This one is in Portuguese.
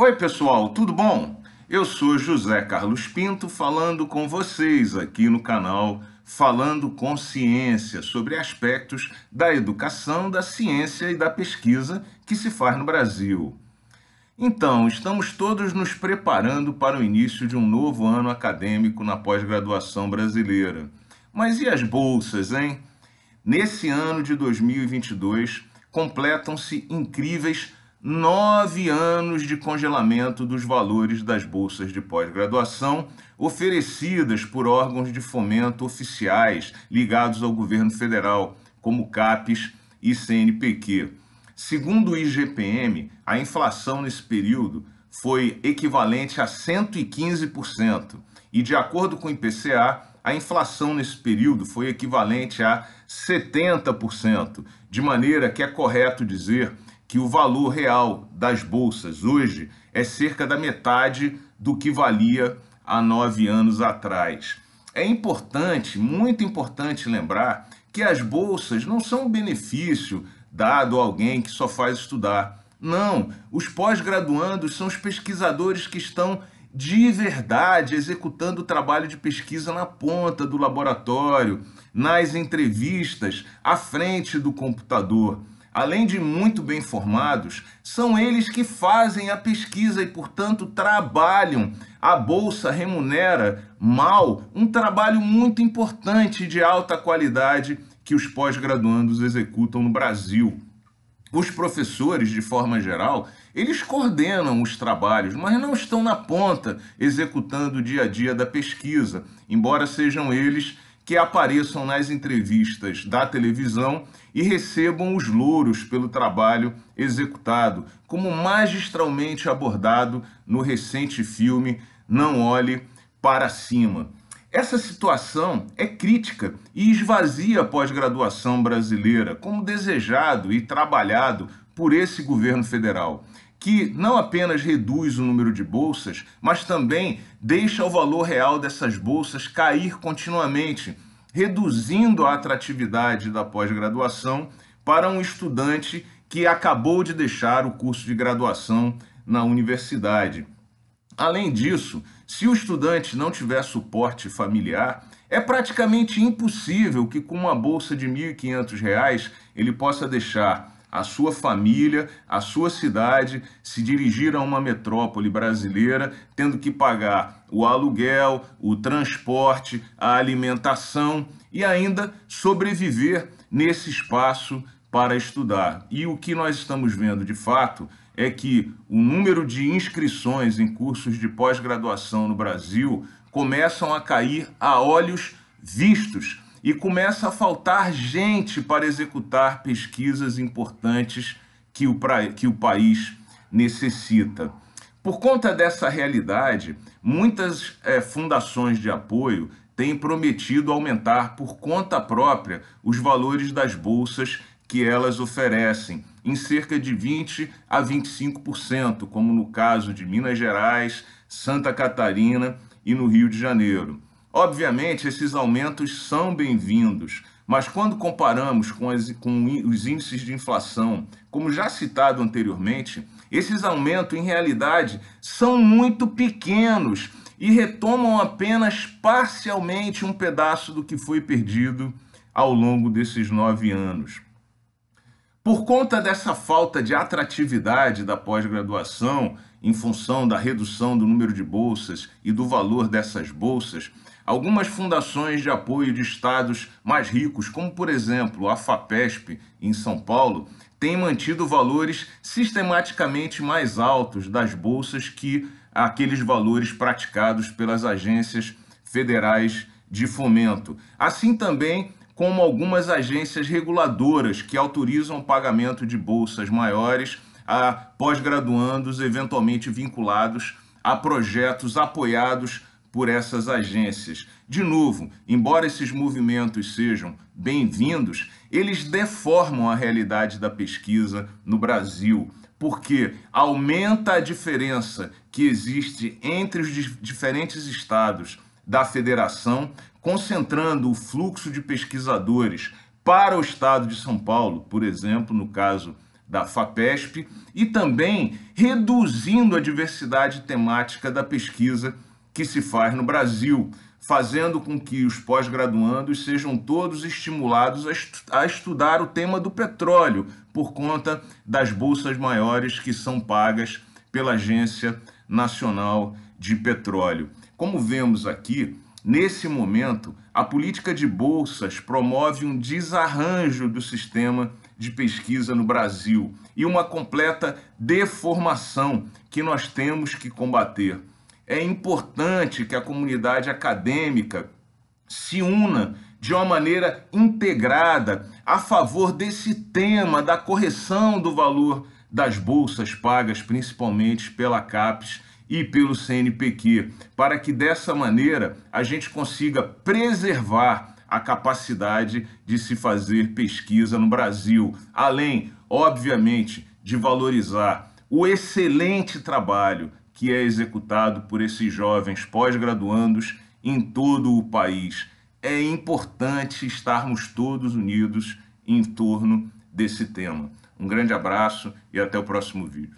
Oi, pessoal, tudo bom? Eu sou José Carlos Pinto falando com vocês aqui no canal Falando com Ciência sobre aspectos da educação, da ciência e da pesquisa que se faz no Brasil. Então, estamos todos nos preparando para o início de um novo ano acadêmico na pós-graduação brasileira. Mas e as bolsas, hein? Nesse ano de 2022, completam-se incríveis nove anos de congelamento dos valores das bolsas de pós-graduação oferecidas por órgãos de fomento oficiais ligados ao governo federal, como CAPES e CNPq. Segundo o IGPM, a inflação nesse período foi equivalente a 115%, e de acordo com o IPCA, a inflação nesse período foi equivalente a 70%, de maneira que é correto dizer que o valor real das bolsas hoje é cerca da metade do que valia há nove anos atrás. É importante, muito importante lembrar que as bolsas não são um benefício dado a alguém que só faz estudar. Não, os pós-graduandos são os pesquisadores que estão de verdade executando o trabalho de pesquisa na ponta do laboratório, nas entrevistas, à frente do computador além de muito bem formados, são eles que fazem a pesquisa e, portanto, trabalham. A bolsa remunera mal um trabalho muito importante de alta qualidade que os pós-graduandos executam no Brasil. Os professores, de forma geral, eles coordenam os trabalhos, mas não estão na ponta executando o dia a dia da pesquisa, embora sejam eles que apareçam nas entrevistas da televisão e recebam os louros pelo trabalho executado, como magistralmente abordado no recente filme Não Olhe para Cima. Essa situação é crítica e esvazia a pós-graduação brasileira, como desejado e trabalhado por esse governo federal que não apenas reduz o número de bolsas, mas também deixa o valor real dessas bolsas cair continuamente, reduzindo a atratividade da pós-graduação para um estudante que acabou de deixar o curso de graduação na universidade. Além disso, se o estudante não tiver suporte familiar, é praticamente impossível que com uma bolsa de R$ 1.500 ele possa deixar a sua família, a sua cidade, se dirigir a uma metrópole brasileira, tendo que pagar o aluguel, o transporte, a alimentação e ainda sobreviver nesse espaço para estudar. E o que nós estamos vendo de fato é que o número de inscrições em cursos de pós-graduação no Brasil começam a cair a olhos vistos e começa a faltar gente para executar pesquisas importantes que o, que o país necessita. Por conta dessa realidade, muitas é, fundações de apoio têm prometido aumentar por conta própria os valores das bolsas que elas oferecem, em cerca de 20 a 25%, como no caso de Minas Gerais, Santa Catarina e no Rio de Janeiro. Obviamente, esses aumentos são bem-vindos, mas quando comparamos com, as, com, os índices de inflação, como já citado anteriormente, esses aumentos, em realidade, são muito pequenos e retomam apenas parcialmente um pedaço do que foi perdido ao longo desses nove anos. Por conta dessa falta de atratividade da pós-graduação, em função da redução do número de bolsas e do valor dessas bolsas, algumas fundações de apoio de estados mais ricos, como por exemplo a FAPESP em São Paulo, têm mantido valores sistematicamente mais altos das bolsas que aqueles valores praticados pelas agências federais de fomento. Assim também como algumas agências reguladoras que autorizam o pagamento de bolsas maiores a pós-graduandos eventualmente vinculados a projetos apoiados por essas agências. De novo, embora esses movimentos sejam bem-vindos, eles deformam a realidade da pesquisa no Brasil, porque aumenta a diferença que existe entre os diferentes estados da federação, concentrando o fluxo de pesquisadores para o estado de São Paulo, por exemplo, no caso da FAPESP e também reduzindo a diversidade temática da pesquisa que se faz no Brasil, fazendo com que os pós-graduandos sejam todos estimulados a, a, estudar o tema do petróleo, por conta das bolsas maiores que são pagas pela Agência Nacional de Petróleo. Como vemos aqui, nesse momento, a política de bolsas promove um desarranjo do sistema de pesquisa no Brasil e uma completa deformação que nós temos que combater. É importante que a comunidade acadêmica se una de uma maneira integrada a favor desse tema da correção do valor das bolsas pagas principalmente pela CAPES e pelo CNPq, para que dessa maneira a gente consiga preservar a capacidade de se fazer pesquisa no Brasil, além, obviamente, de valorizar o excelente trabalho que é executado por esses jovens pós-graduandos em todo o país. É importante estarmos todos unidos em torno desse tema. Um grande abraço e até o próximo vídeo.